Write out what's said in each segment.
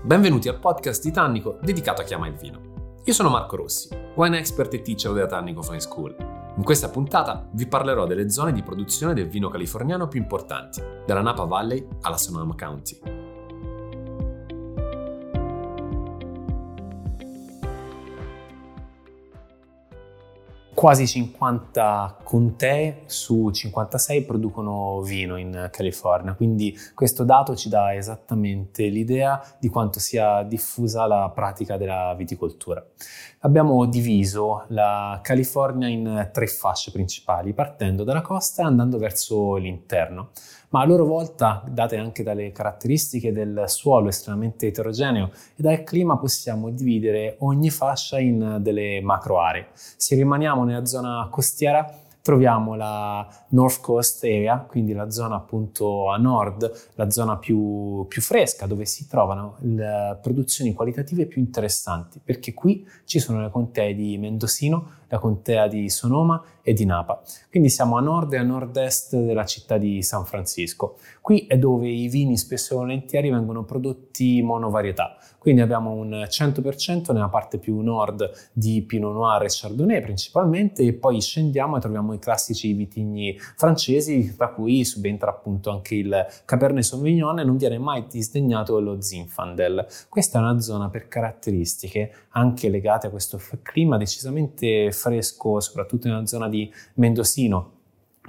Benvenuti al podcast di Tannico dedicato a chi ama il vino. Io sono Marco Rossi, wine expert e teacher della Tannico Fine School. In questa puntata vi parlerò delle zone di produzione del vino californiano più importanti, dalla Napa Valley alla Sonoma County. Quasi 50 contee su 56 producono vino in California, quindi questo dato ci dà esattamente l'idea di quanto sia diffusa la pratica della viticoltura. Abbiamo diviso la California in tre fasce principali, partendo dalla costa e andando verso l'interno ma a loro volta, date anche dalle caratteristiche del suolo estremamente eterogeneo e dal clima, possiamo dividere ogni fascia in delle macro aree. Se rimaniamo nella zona costiera, troviamo la North Coast Area, quindi la zona appunto a nord, la zona più, più fresca, dove si trovano le produzioni qualitative più interessanti, perché qui ci sono le contee di Mendocino, la contea di Sonoma e di Napa. Quindi siamo a nord e a nord-est della città di San Francisco. Qui è dove i vini spesso e volentieri vengono prodotti monovarietà. Quindi abbiamo un 100% nella parte più nord di Pinot Noir e Chardonnay principalmente e poi scendiamo e troviamo i classici vitigni francesi tra cui subentra appunto anche il Cabernet Sauvignon e non viene mai disdegnato lo Zinfandel. Questa è una zona per caratteristiche anche legate a questo clima decisamente fresco, soprattutto nella zona di Mendocino,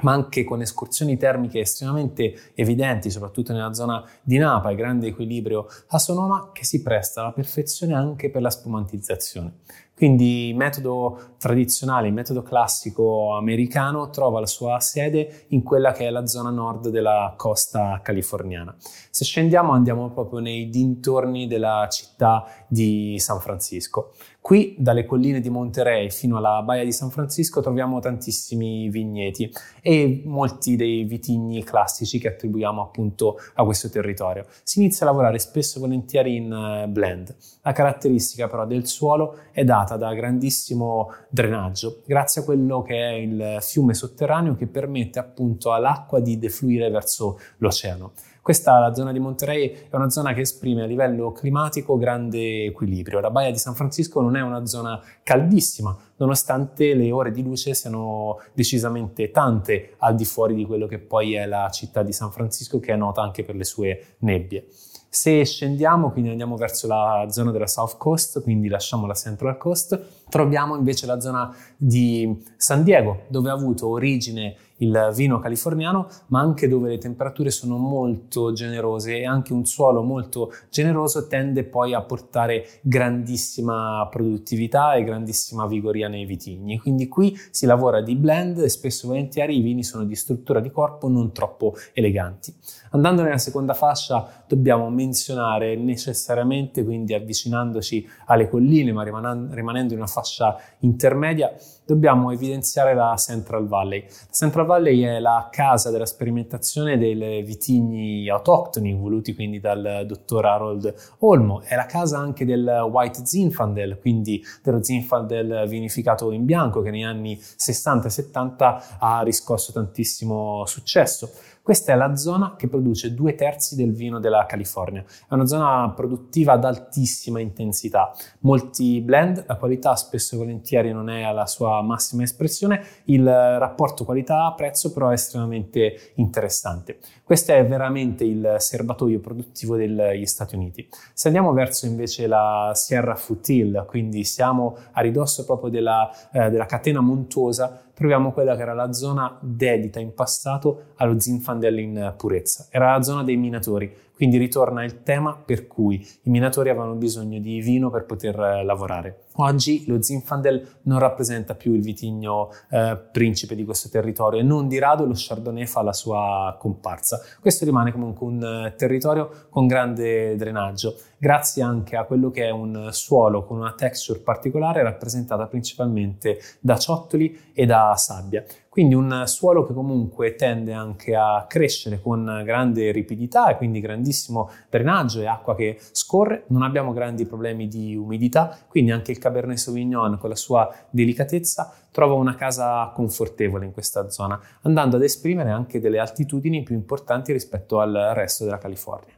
ma anche con escursioni termiche estremamente evidenti, soprattutto nella zona di Napa e grande equilibrio a Sonoma, che si presta alla perfezione anche per la spumantizzazione. Quindi il metodo tradizionale, il metodo classico americano trova la sua sede in quella che è la zona nord della costa californiana. Se scendiamo andiamo proprio nei dintorni della città di San Francisco. Qui, dalle colline di Monterey fino alla baia di San Francisco, troviamo tantissimi vigneti e molti dei vitigni classici che attribuiamo appunto a questo territorio. Si inizia a lavorare spesso e volentieri in eh, blend. La caratteristica però del suolo è data da grandissimo drenaggio, grazie a quello che è il fiume sotterraneo che permette appunto all'acqua di defluire verso l'oceano. Questa, la zona di Monterey, è una zona che esprime a livello climatico grande equilibrio. La baia di San Francisco non è una zona caldissima, nonostante le ore di luce siano decisamente tante al di fuori di quello che poi è la città di San Francisco, che è nota anche per le sue nebbie. Se scendiamo, quindi andiamo verso la zona della South Coast, quindi lasciamo la Central Coast, troviamo invece la zona di San Diego, dove ha avuto origine il vino californiano, ma anche dove le temperature sono molto generose e anche un suolo molto generoso tende poi a portare grandissima produttività e grandissima vigoria nei vitigni. Quindi qui si lavora di blend e spesso e volentieri i vini sono di struttura di corpo non troppo eleganti. Andando nella seconda fascia dobbiamo menzionare necessariamente, quindi avvicinandoci alle colline ma rimanendo in una fascia intermedia, dobbiamo evidenziare la Central Valley. La Central Valley è la casa della sperimentazione dei vitigni autoctoni, voluti quindi dal dottor Harold Olmo. È la casa anche del White Zinfandel, quindi dello Zinfandel vinificato in bianco, che negli anni 60 e 70 ha riscosso tantissimo successo. Questa è la zona che produce due terzi del vino della California. È una zona produttiva ad altissima intensità. Molti blend, la qualità spesso e volentieri non è alla sua massima espressione, il rapporto qualità-prezzo però è estremamente interessante. Questo è veramente il serbatoio produttivo degli Stati Uniti. Se andiamo verso invece la Sierra Futil, quindi siamo a ridosso proprio della, eh, della catena montuosa, troviamo quella che era la zona dedita in passato allo Zinfandel in purezza. Era la zona dei minatori, quindi ritorna il tema per cui i minatori avevano bisogno di vino per poter eh, lavorare. Oggi lo Zinfandel non rappresenta più il vitigno eh, principe di questo territorio e non di rado lo Chardonnay fa la sua comparsa. Questo rimane comunque un eh, territorio con grande drenaggio, grazie anche a quello che è un suolo con una texture particolare rappresentata principalmente da ciottoli e da sabbia quindi un suolo che comunque tende anche a crescere con grande ripidità e quindi grandissimo drenaggio e acqua che scorre, non abbiamo grandi problemi di umidità, quindi anche il Cabernet Sauvignon con la sua delicatezza trova una casa confortevole in questa zona, andando ad esprimere anche delle altitudini più importanti rispetto al resto della California.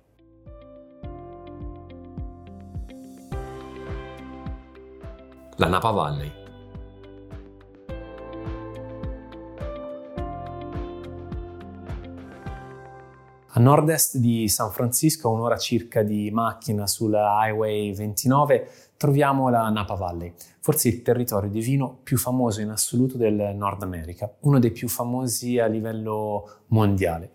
La Napa Valley A nord-est di San Francisco, a un'ora circa di macchina sulla Highway 29, troviamo la Napa Valley, forse il territorio di vino più famoso in assoluto del Nord America, uno dei più famosi a livello mondiale.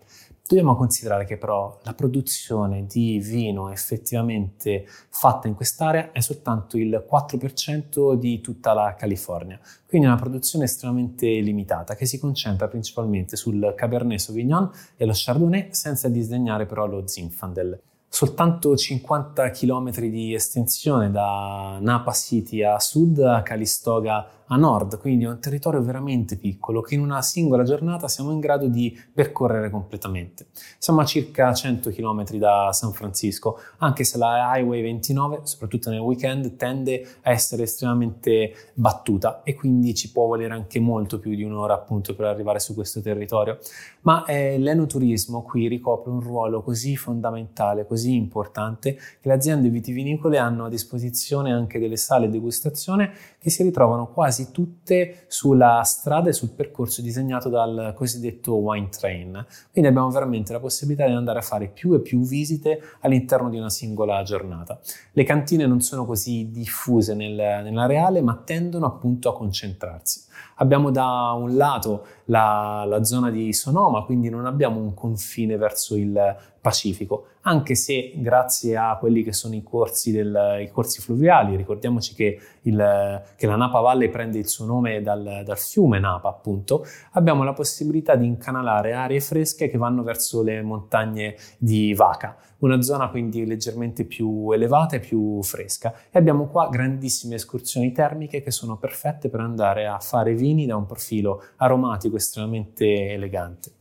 Dobbiamo considerare che però la produzione di vino effettivamente fatta in quest'area è soltanto il 4% di tutta la California, quindi è una produzione estremamente limitata che si concentra principalmente sul Cabernet Sauvignon e lo Chardonnay senza disdegnare però lo Zinfandel. Soltanto 50 km di estensione da Napa City a sud a Calistoga a nord, quindi è un territorio veramente piccolo che in una singola giornata siamo in grado di percorrere completamente. Siamo a circa 100 km da San Francisco, anche se la Highway 29, soprattutto nel weekend, tende a essere estremamente battuta e quindi ci può volere anche molto più di un'ora appunto per arrivare su questo territorio. Ma eh, l'enoturismo qui ricopre un ruolo così fondamentale, così importante, che le aziende vitivinicole hanno a disposizione anche delle sale degustazione che si ritrovano quasi quasi tutte sulla strada e sul percorso disegnato dal cosiddetto wine train. Quindi abbiamo veramente la possibilità di andare a fare più e più visite all'interno di una singola giornata. Le cantine non sono così diffuse nel, nell'areale, ma tendono appunto a concentrarsi. Abbiamo da un lato la, la zona di Sonoma, quindi non abbiamo un confine verso il Pacifico, anche se grazie a quelli che sono i corsi, del, i corsi fluviali, ricordiamoci che, il, che, la Napa Valley prende il suo nome dal, dal, fiume Napa, appunto, abbiamo la possibilità di incanalare aree fresche che vanno verso le montagne di Vaca, una zona quindi leggermente più elevata e più fresca. E abbiamo qua grandissime escursioni termiche che sono perfette per andare a fare vini da un profilo aromatico estremamente elegante.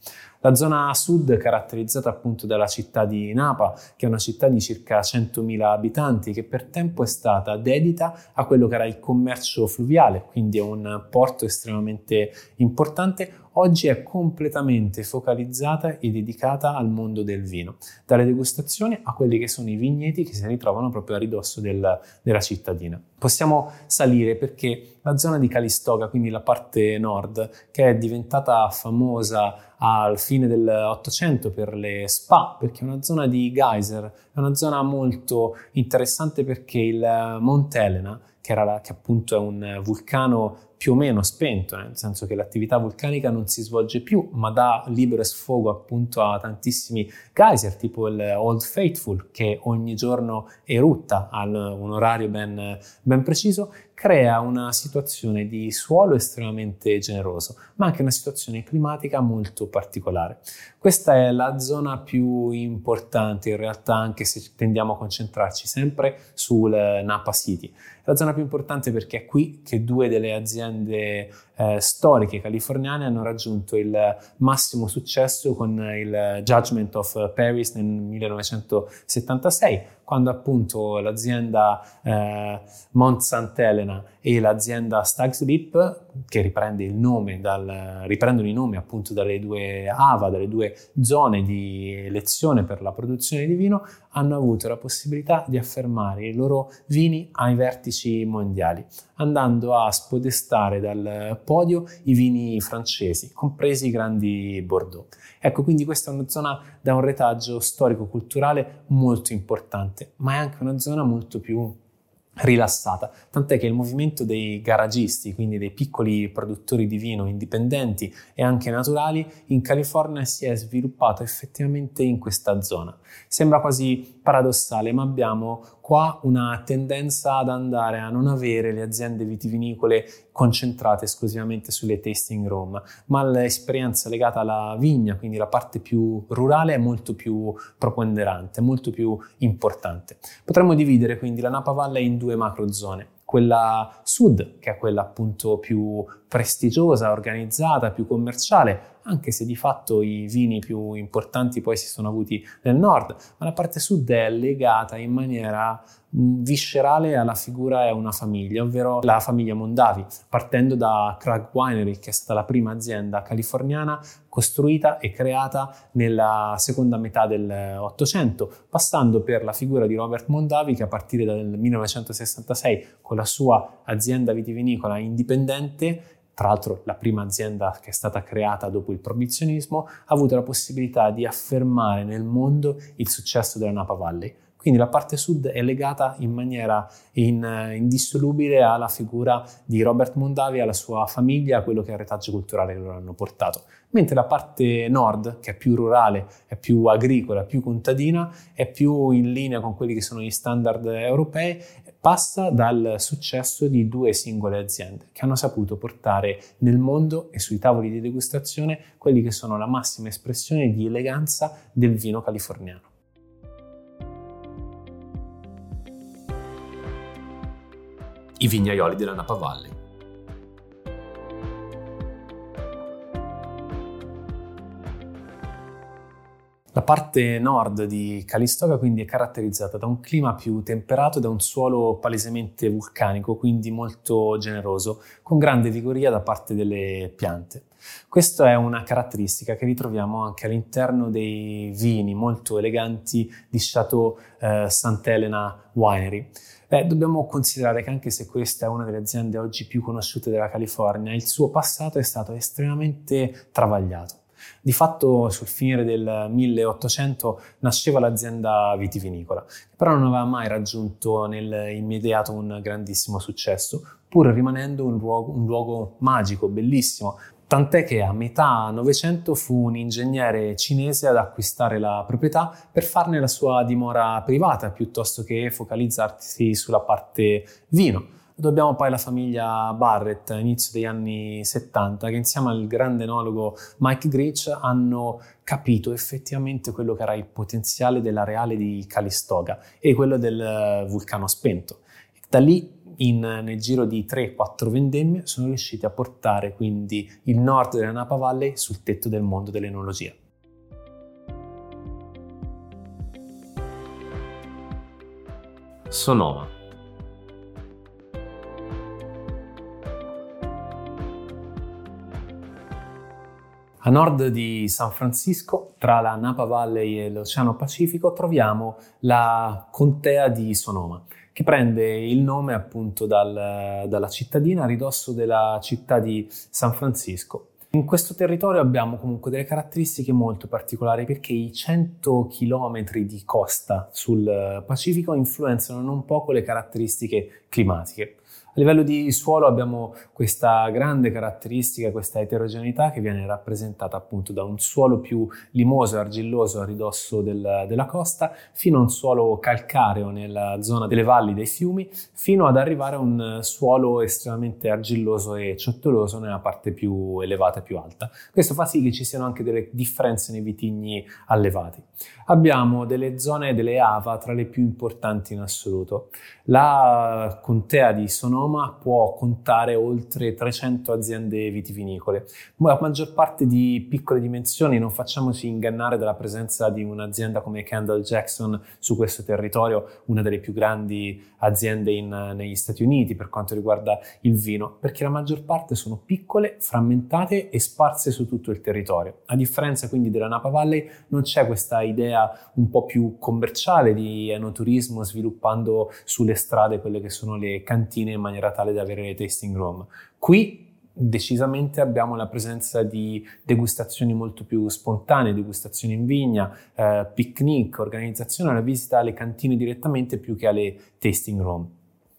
La zona sud caratterizzata appunto dalla città di Napa, che è una città di circa 100.000 abitanti, che per tempo è stata dedita a quello che era il commercio fluviale, quindi è un porto estremamente importante oggi è completamente focalizzata e dedicata al mondo del vino, dalle degustazioni a quelli che sono i vigneti che si ritrovano proprio a ridosso del, della cittadina. Possiamo salire perché la zona di Calistoga, quindi la parte nord, che è diventata famosa al fine dell'Ottocento per le spa, perché è una zona di geyser, è una zona molto interessante perché il Monte Elena, che, la, che appunto è un vulcano più o meno spento, nel senso che l'attività vulcanica non si svolge più, ma dà libero sfogo appunto a tantissimi geyser, tipo il Old Faithful, che ogni giorno erutta a un orario ben, ben preciso, crea una situazione di suolo estremamente generoso, ma anche una situazione climatica molto particolare. Questa è la zona più importante in realtà, anche se tendiamo a concentrarci sempre sul Napa City. È la zona più importante perché è qui che due delle aziende eh, storiche californiane hanno raggiunto il massimo successo con il Judgment of Paris nel 1976 quando appunto l'azienda eh, Mont St. Helena e l'azienda Stags Leap, che riprende il nome dal, riprendono i nomi appunto dalle due AVA, dalle due zone di elezione per la produzione di vino, hanno avuto la possibilità di affermare i loro vini ai vertici mondiali, andando a spodestare dal podio i vini francesi, compresi i grandi Bordeaux. Ecco, quindi questa è una zona da un retaggio storico-culturale molto importante, ma è anche una zona molto più rilassata, tant'è che il movimento dei garagisti, quindi dei piccoli produttori di vino indipendenti e anche naturali, in California si è sviluppato effettivamente in questa zona. Sembra quasi paradossale, ma abbiamo qua una tendenza ad andare a non avere le aziende vitivinicole concentrate esclusivamente sulle tasting room, ma l'esperienza legata alla vigna, quindi la parte più rurale, è molto più preponderante, molto più importante. Potremmo dividere quindi la Napa Valley in due macro zone quella sud, che è quella appunto più prestigiosa, organizzata, più commerciale, anche se di fatto i vini più importanti poi si sono avuti nel nord, ma la parte sud è legata in maniera viscerale alla figura e una famiglia, ovvero la famiglia Mondavi, partendo da Krag Winery, che è stata la prima azienda californiana costruita e creata nella seconda metà del Ottocento, passando per la figura di Robert Mondavi che a partire dal 1966 con la sua azienda vitivinicola indipendente tra l'altro la prima azienda che è stata creata dopo il proibizionismo, ha avuto la possibilità di affermare nel mondo il successo della Napa Valley quindi la parte sud è legata in maniera in, indissolubile alla figura di Robert Mondavi, alla sua famiglia, a quello che è il retaggio culturale che loro hanno portato. Mentre la parte nord, che è più rurale, è più agricola, più contadina, è più in linea con quelli che sono gli standard europei, passa dal successo di due singole aziende che hanno saputo portare nel mondo e sui tavoli di degustazione quelli che sono la massima espressione di eleganza del vino californiano. i vignaioli della Napa Valley. La parte nord di Calistoga quindi è caratterizzata da un clima più temperato e da un suolo palesemente vulcanico, quindi molto generoso, con grande vigoria da parte delle piante. Questa è una caratteristica che ritroviamo anche all'interno dei vini molto eleganti di Chateau eh, Sant'Elena Winery. Beh, dobbiamo considerare che anche se questa è una delle aziende oggi più conosciute della California, il suo passato è stato estremamente travagliato. Di fatto sul finire del 1800 nasceva l'azienda vitivinicola, che però non aveva mai raggiunto nell'immediato un grandissimo successo, pur rimanendo un luogo, un luogo magico, bellissimo, Tant'è che a metà Novecento fu un ingegnere cinese ad acquistare la proprietà per farne la sua dimora privata piuttosto che focalizzarsi sulla parte vino. Dobbiamo poi alla famiglia Barrett, inizio degli anni 70, che insieme al grande enologo Mike Grich hanno capito effettivamente quello che era il potenziale dell'areale di Calistoga e quello del vulcano spento. Da lì in, nel giro di 3-4 vendemmie sono riusciti a portare quindi il nord della Napa Valley sul tetto del mondo dell'enologia. Sonoma. A nord di San Francisco, tra la Napa Valley e l'Oceano Pacifico, troviamo la contea di Sonoma, che prende il nome appunto dal, dalla cittadina a ridosso della città di San Francisco. In questo territorio abbiamo comunque delle caratteristiche molto particolari perché i 100 km di costa sul Pacifico influenzano non poco le caratteristiche climatiche. A livello di suolo abbiamo questa grande caratteristica, questa eterogeneità che viene rappresentata appunto da un suolo più limoso e argilloso a ridosso del, della costa, fino a un suolo calcareo nella zona delle valli dei fiumi, fino ad arrivare a un suolo estremamente argilloso e ciottoloso nella parte più elevata e più alta. Questo fa sì che ci siano anche delle differenze nei vitigni allevati. Abbiamo delle zone delle ava tra le più importanti in assoluto. La contea di Sonoma Roma può contare oltre 300 aziende vitivinicole. La maggior parte di piccole dimensioni, non facciamoci ingannare dalla presenza di un'azienda come Kendall Jackson su questo territorio, una delle più grandi aziende in, negli Stati Uniti per quanto riguarda il vino, perché la maggior parte sono piccole, frammentate e sparse su tutto il territorio. A differenza quindi della Napa Valley non c'è questa idea un po' più commerciale di enoturismo sviluppando sulle strade quelle che sono le cantine in maniera maniera tale da avere le tasting room. Qui decisamente abbiamo la presenza di degustazioni molto più spontanee, degustazioni in vigna, eh, picnic, organizzazione alla visita alle cantine direttamente più che alle tasting room.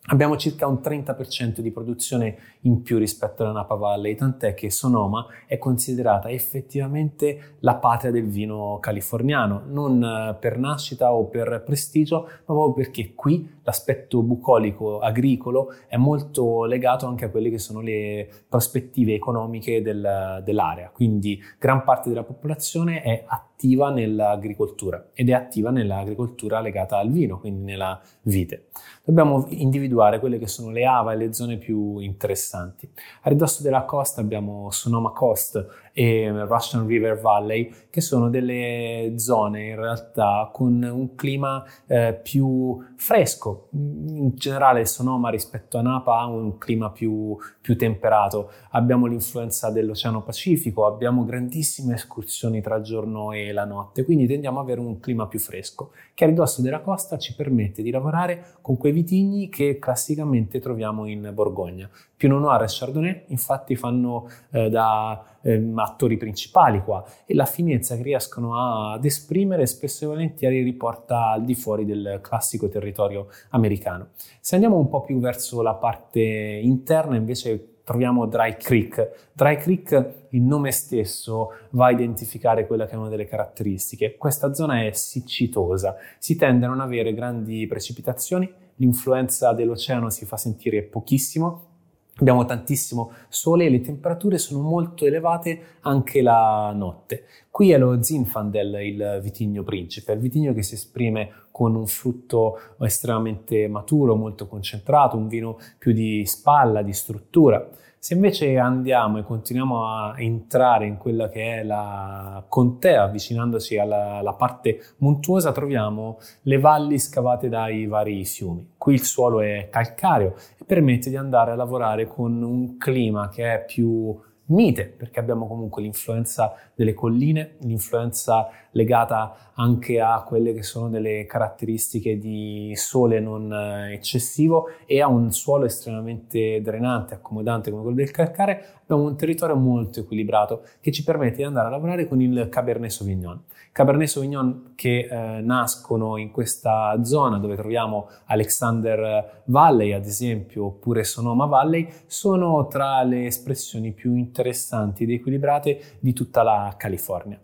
Abbiamo circa un 30% di produzione in più rispetto alla Napa Valley, tant'è che Sonoma è considerata effettivamente la patria del vino californiano, non eh, per nascita o per prestigio, ma proprio perché qui l'aspetto bucolico agricolo è molto legato anche a quelle che sono le prospettive economiche del, dell'area. Quindi gran parte della popolazione è attiva nell'agricoltura ed è attiva nell'agricoltura legata al vino, quindi nella vite. Dobbiamo individuare quelle che sono le ava e le zone più interessanti. A ridosso della costa abbiamo Sonoma Coast e Russian River Valley, che sono delle zone in realtà con un clima eh, più fresco. In generale Sonoma rispetto a Napa ha un clima più, più temperato. Abbiamo l'influenza dell'Oceano Pacifico, abbiamo grandissime escursioni tra giorno e la notte, quindi tendiamo ad avere un clima più fresco, che a ridosso della costa ci permette di lavorare con quei vitigni che classicamente troviamo in Borgogna. Pinot Noir e Chardonnay infatti fanno eh, da eh, attori principali qua e la finezza che riescono ad esprimere spesso e volentieri riporta al di fuori del classico territorio americano. Se andiamo un po' più verso la parte interna invece troviamo Dry Creek. Dry Creek, il nome stesso, va a identificare quella che è una delle caratteristiche. Questa zona è siccitosa, si tende a non avere grandi precipitazioni, l'influenza dell'oceano si fa sentire pochissimo, Abbiamo tantissimo sole e le temperature sono molto elevate anche la notte. Qui è lo Zinfandel, il vitigno principe, il vitigno che si esprime con un frutto estremamente maturo, molto concentrato, un vino più di spalla, di struttura. Se invece andiamo e continuiamo a entrare in quella che è la contea, avvicinandoci alla, alla, parte montuosa, troviamo le valli scavate dai vari fiumi. Qui il suolo è calcareo e permette di andare a lavorare con un clima che è più mite, perché abbiamo comunque l'influenza delle colline, l'influenza legata anche a quelle che sono delle caratteristiche di sole non eh, eccessivo e a un suolo estremamente drenante, accomodante come quello del calcare, abbiamo un territorio molto equilibrato che ci permette di andare a lavorare con il Cabernet Sauvignon. Cabernet Sauvignon che eh, nascono in questa zona dove troviamo Alexander Valley, ad esempio, oppure Sonoma Valley, sono tra le espressioni più interessanti ed equilibrate di tutta la California.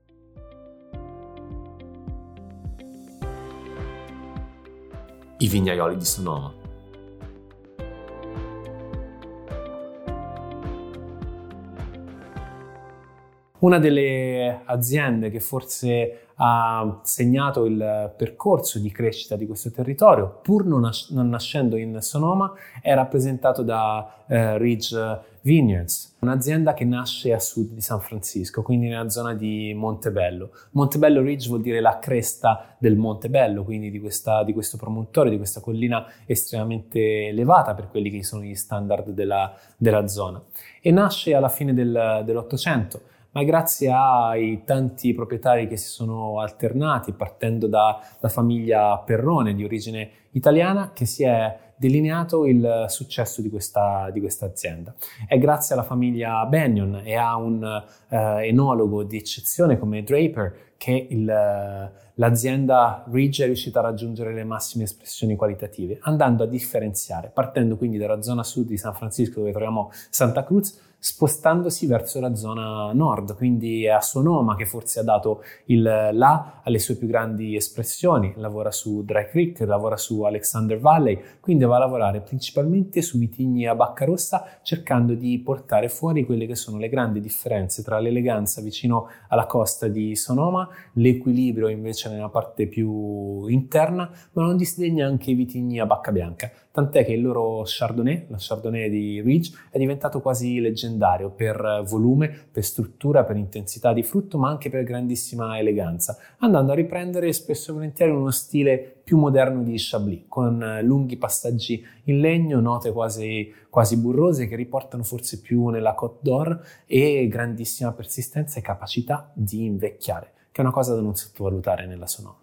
i vignaioli di Sonoma. Una delle aziende che forse ha segnato il percorso di crescita di questo territorio, pur non, nas- non nascendo in Sonoma, è rappresentato da eh, Ridge Vineyards, un'azienda che nasce a sud di San Francisco, quindi nella zona di Montebello. Montebello Ridge vuol dire la cresta del Montebello, quindi di, questa, di questo promontorio, di questa collina estremamente elevata per quelli che sono gli standard della, della zona. E nasce alla fine del, dell'Ottocento ma grazie ai tanti proprietari che si sono alternati, partendo dalla famiglia Perrone di origine italiana, che si è delineato il successo di questa, di questa azienda. È grazie alla famiglia Bennion e a un eh, enologo di eccezione come Draper che il, l'azienda Ridge è riuscita a raggiungere le massime espressioni qualitative, andando a differenziare, partendo quindi dalla zona sud di San Francisco dove troviamo Santa Cruz, spostandosi verso la zona nord, quindi è a Sonoma che forse ha dato il là alle sue più grandi espressioni, lavora su Dry Creek, lavora su Alexander Valley, quindi va a lavorare principalmente su vitigni a bacca rossa, cercando di portare fuori quelle che sono le grandi differenze tra l'eleganza vicino alla costa di Sonoma, l'equilibrio invece nella parte più interna, ma non disdegna anche i vitigni a bacca bianca tant'è che il loro Chardonnay, la Chardonnay di Ridge, è diventato quasi leggendario per volume, per struttura, per intensità di frutto, ma anche per grandissima eleganza, andando a riprendere spesso e volentieri uno stile più moderno di Chablis, con lunghi passaggi in legno, note quasi, quasi burrose che riportano forse più nella Côte d'Or e grandissima persistenza e capacità di invecchiare, che è una cosa da non sottovalutare nella Sonoma.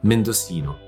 Mendocino.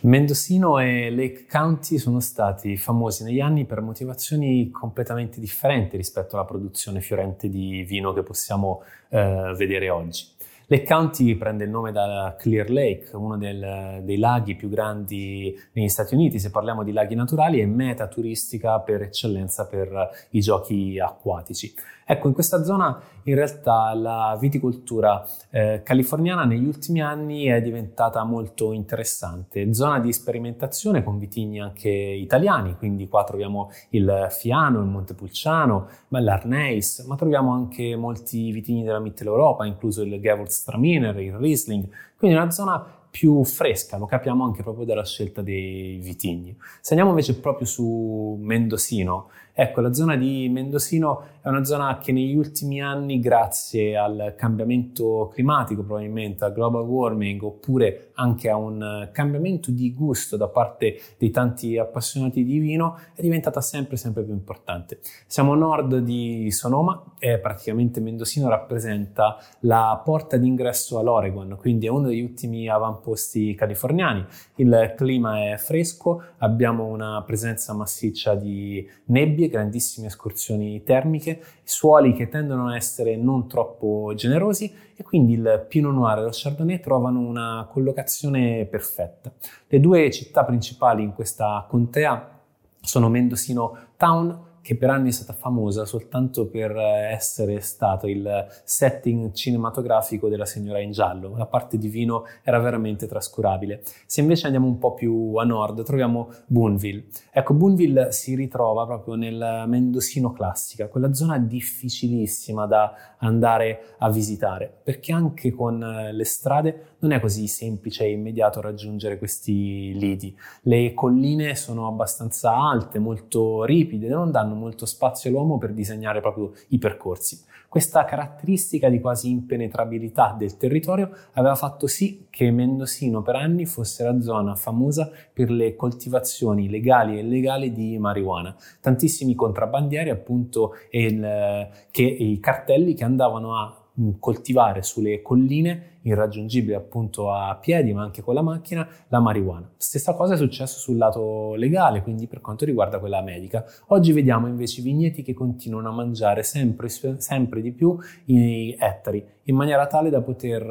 Mendocino e Lake County sono stati famosi negli anni per motivazioni completamente differenti rispetto alla produzione fiorente di vino che possiamo eh, vedere oggi. Lake County prende il nome da Clear Lake, uno del, dei laghi più grandi negli Stati Uniti, se parliamo di laghi naturali, è meta turistica per eccellenza per i giochi acquatici. Ecco, in questa zona in realtà la viticoltura eh, californiana negli ultimi anni è diventata molto interessante, zona di sperimentazione con vitigni anche italiani, quindi qua troviamo il Fiano, il Montepulciano, l'Arneis, ma troviamo anche molti vitigni della Mitteleuropa, incluso il Gewurz Gewürztraminer, il Riesling, quindi una zona più fresca, lo capiamo anche proprio dalla scelta dei vitigni. Se andiamo invece proprio su Mendocino, ecco, la zona di Mendocino è una zona che negli ultimi anni, grazie al cambiamento climatico, probabilmente al global warming, oppure anche a un cambiamento di gusto da parte dei tanti appassionati di vino, è diventata sempre, sempre più importante. Siamo a nord di Sonoma e praticamente Mendocino rappresenta la porta d'ingresso all'Oregon, quindi è uno degli ultimi avamposti posti californiani. Il clima è fresco, abbiamo una presenza massiccia di nebbie, grandissime escursioni termiche, suoli che tendono a essere non troppo generosi e quindi il Pinot Noir e lo Chardonnay trovano una collocazione perfetta. Le due città principali in questa contea sono Mendocino Town che per anni è stata famosa soltanto per essere stato il setting cinematografico della Signora in giallo. La parte di vino era veramente trascurabile. Se invece andiamo un po' più a nord, troviamo Boonville. Ecco, Boonville si ritrova proprio nel Mendocino classica, quella zona difficilissima da andare a visitare, perché anche con le strade non è così semplice e immediato raggiungere questi lidi. Le colline sono abbastanza alte, molto ripide, non danno molto spazio all'uomo per disegnare proprio i percorsi. Questa caratteristica di quasi impenetrabilità del territorio aveva fatto sì che Mendocino per anni fosse la zona famosa per le coltivazioni legali e illegali di marijuana. Tantissimi contrabbandieri appunto e, il, che, i cartelli che andavano a coltivare sulle colline irraggiungibili appunto a piedi ma anche con la macchina la marijuana. Stessa cosa è successo sul lato legale, quindi per quanto riguarda quella medica. Oggi vediamo invece i vigneti che continuano a mangiare sempre, sempre di più i ettari in maniera tale da poter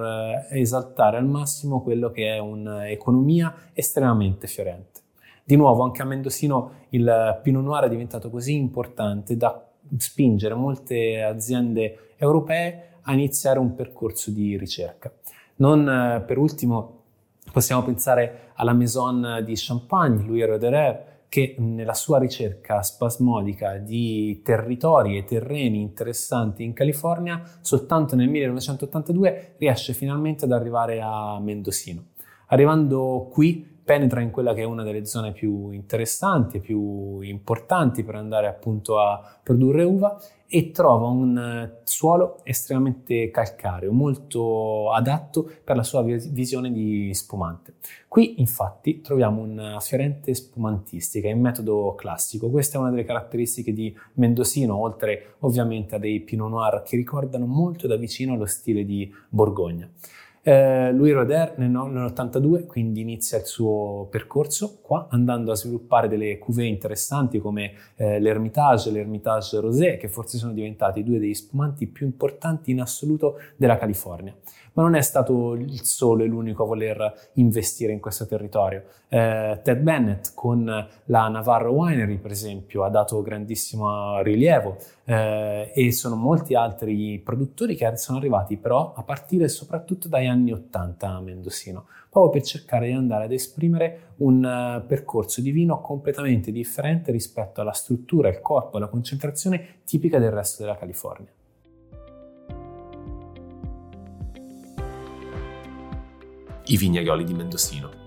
eh, esaltare al massimo quello che è un'economia estremamente fiorente. Di nuovo anche a Mendocino il Pinot Noir è diventato così importante da spingere molte aziende europee a iniziare un percorso di ricerca. Non eh, per ultimo possiamo pensare alla Maison di Champagne, Louis Roederer, che nella sua ricerca spasmodica di territori e terreni interessanti in California, soltanto nel 1982 riesce finalmente ad arrivare a Mendocino. Arrivando qui penetra in quella che è una delle zone più interessanti e più importanti per andare appunto a produrre uva e trova un eh, suolo estremamente calcareo, molto adatto per la sua visione di spumante. Qui infatti troviamo una fiorente spumantistica in metodo classico. Questa è una delle caratteristiche di Mendocino, oltre ovviamente a dei Pinot Noir che ricordano molto da vicino lo stile di Borgogna. Eh, Louis Roder nel, nell'82 quindi inizia il suo percorso qua andando a sviluppare delle cuvée interessanti come eh, l'Hermitage e l'Hermitage Rosé che forse sono diventati due degli spumanti più importanti in assoluto della California ma non è stato il solo e l'unico a voler investire in questo territorio. Eh, Ted Bennett con la Navarro Winery, per esempio, ha dato grandissimo rilievo eh, e sono molti altri produttori che sono arrivati però a partire soprattutto dagli anni 80 a Mendocino, proprio per cercare di andare ad esprimere un uh, percorso di vino completamente differente rispetto alla struttura, il corpo, la concentrazione tipica del resto della California. I vignaioli di Mendocino.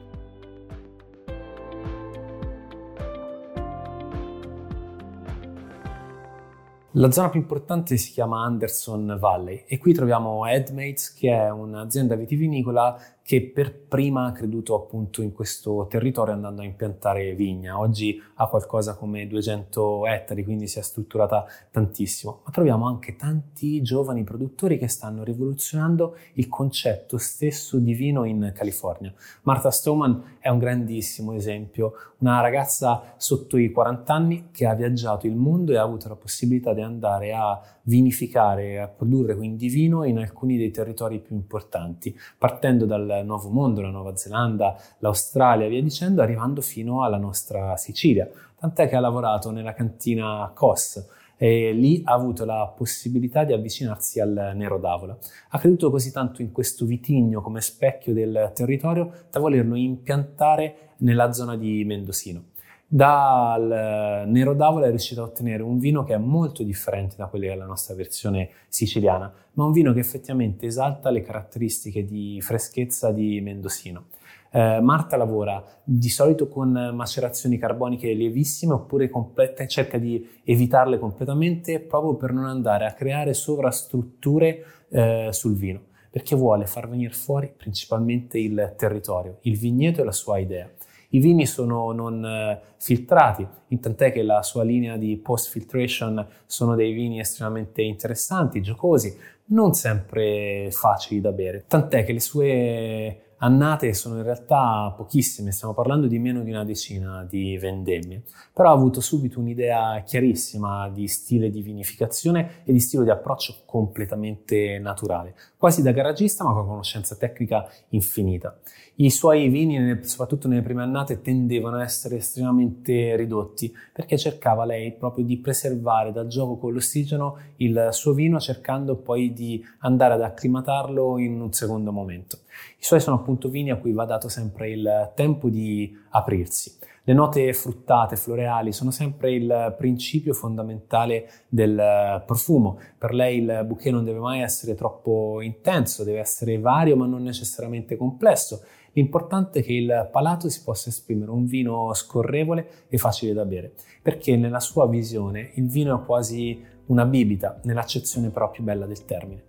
La zona più importante si chiama Anderson Valley e qui troviamo Edmates che è un'azienda vitivinicola che per prima ha creduto appunto in questo territorio andando a impiantare vigna. Oggi ha qualcosa come 200 ettari, quindi si è strutturata tantissimo. Ma troviamo anche tanti giovani produttori che stanno rivoluzionando il concetto stesso di vino in California. Martha Stoneman è un grandissimo esempio, una ragazza sotto i 40 anni che ha viaggiato il mondo e ha avuto la possibilità di andare a vinificare a produrre quindi vino in alcuni dei territori più importanti, partendo dal Nuovo Mondo, la Nuova Zelanda, l'Australia, via dicendo, arrivando fino alla nostra Sicilia. Tant'è che ha lavorato nella cantina COS e lì ha avuto la possibilità di avvicinarsi al Nero d'Avola. Ha creduto così tanto in questo vitigno come specchio del territorio da volerlo impiantare nella zona di Mendocino. Dal Nero d'Avola è riuscito a ottenere un vino che è molto differente da quella che è la nostra versione siciliana, ma un vino che effettivamente esalta le caratteristiche di freschezza di Mendocino. Eh, Marta lavora di solito con macerazioni carboniche lievissime oppure complete, cerca di evitarle completamente proprio per non andare a creare sovrastrutture eh, sul vino, perché vuole far venire fuori principalmente il territorio, il vigneto e la sua idea. I vini sono non eh, filtrati, tant'è che la sua linea di post-filtration sono dei vini estremamente interessanti, giocosi, non sempre facili da bere, tant'è che le sue annate sono in realtà pochissime, stiamo parlando di meno di una decina di vendemmie, però ha avuto subito un'idea chiarissima di stile di vinificazione e di stile di approccio completamente naturale, quasi da garagista ma con conoscenza tecnica infinita. I suoi vini, soprattutto nelle prime annate, tendevano a essere estremamente ridotti perché cercava lei proprio di preservare dal gioco con l'ossigeno il suo vino cercando poi di andare ad acclimatarlo in un secondo momento. I suoi sono appunto vini a cui va dato sempre il tempo di aprirsi. Le note fruttate, floreali, sono sempre il principio fondamentale del profumo. Per lei il bouquet non deve mai essere troppo intenso, deve essere vario ma non necessariamente complesso. L'importante è che il palato si possa esprimere un vino scorrevole e facile da bere, perché nella sua visione il vino è quasi una bibita, nell'accezione però più bella del termine.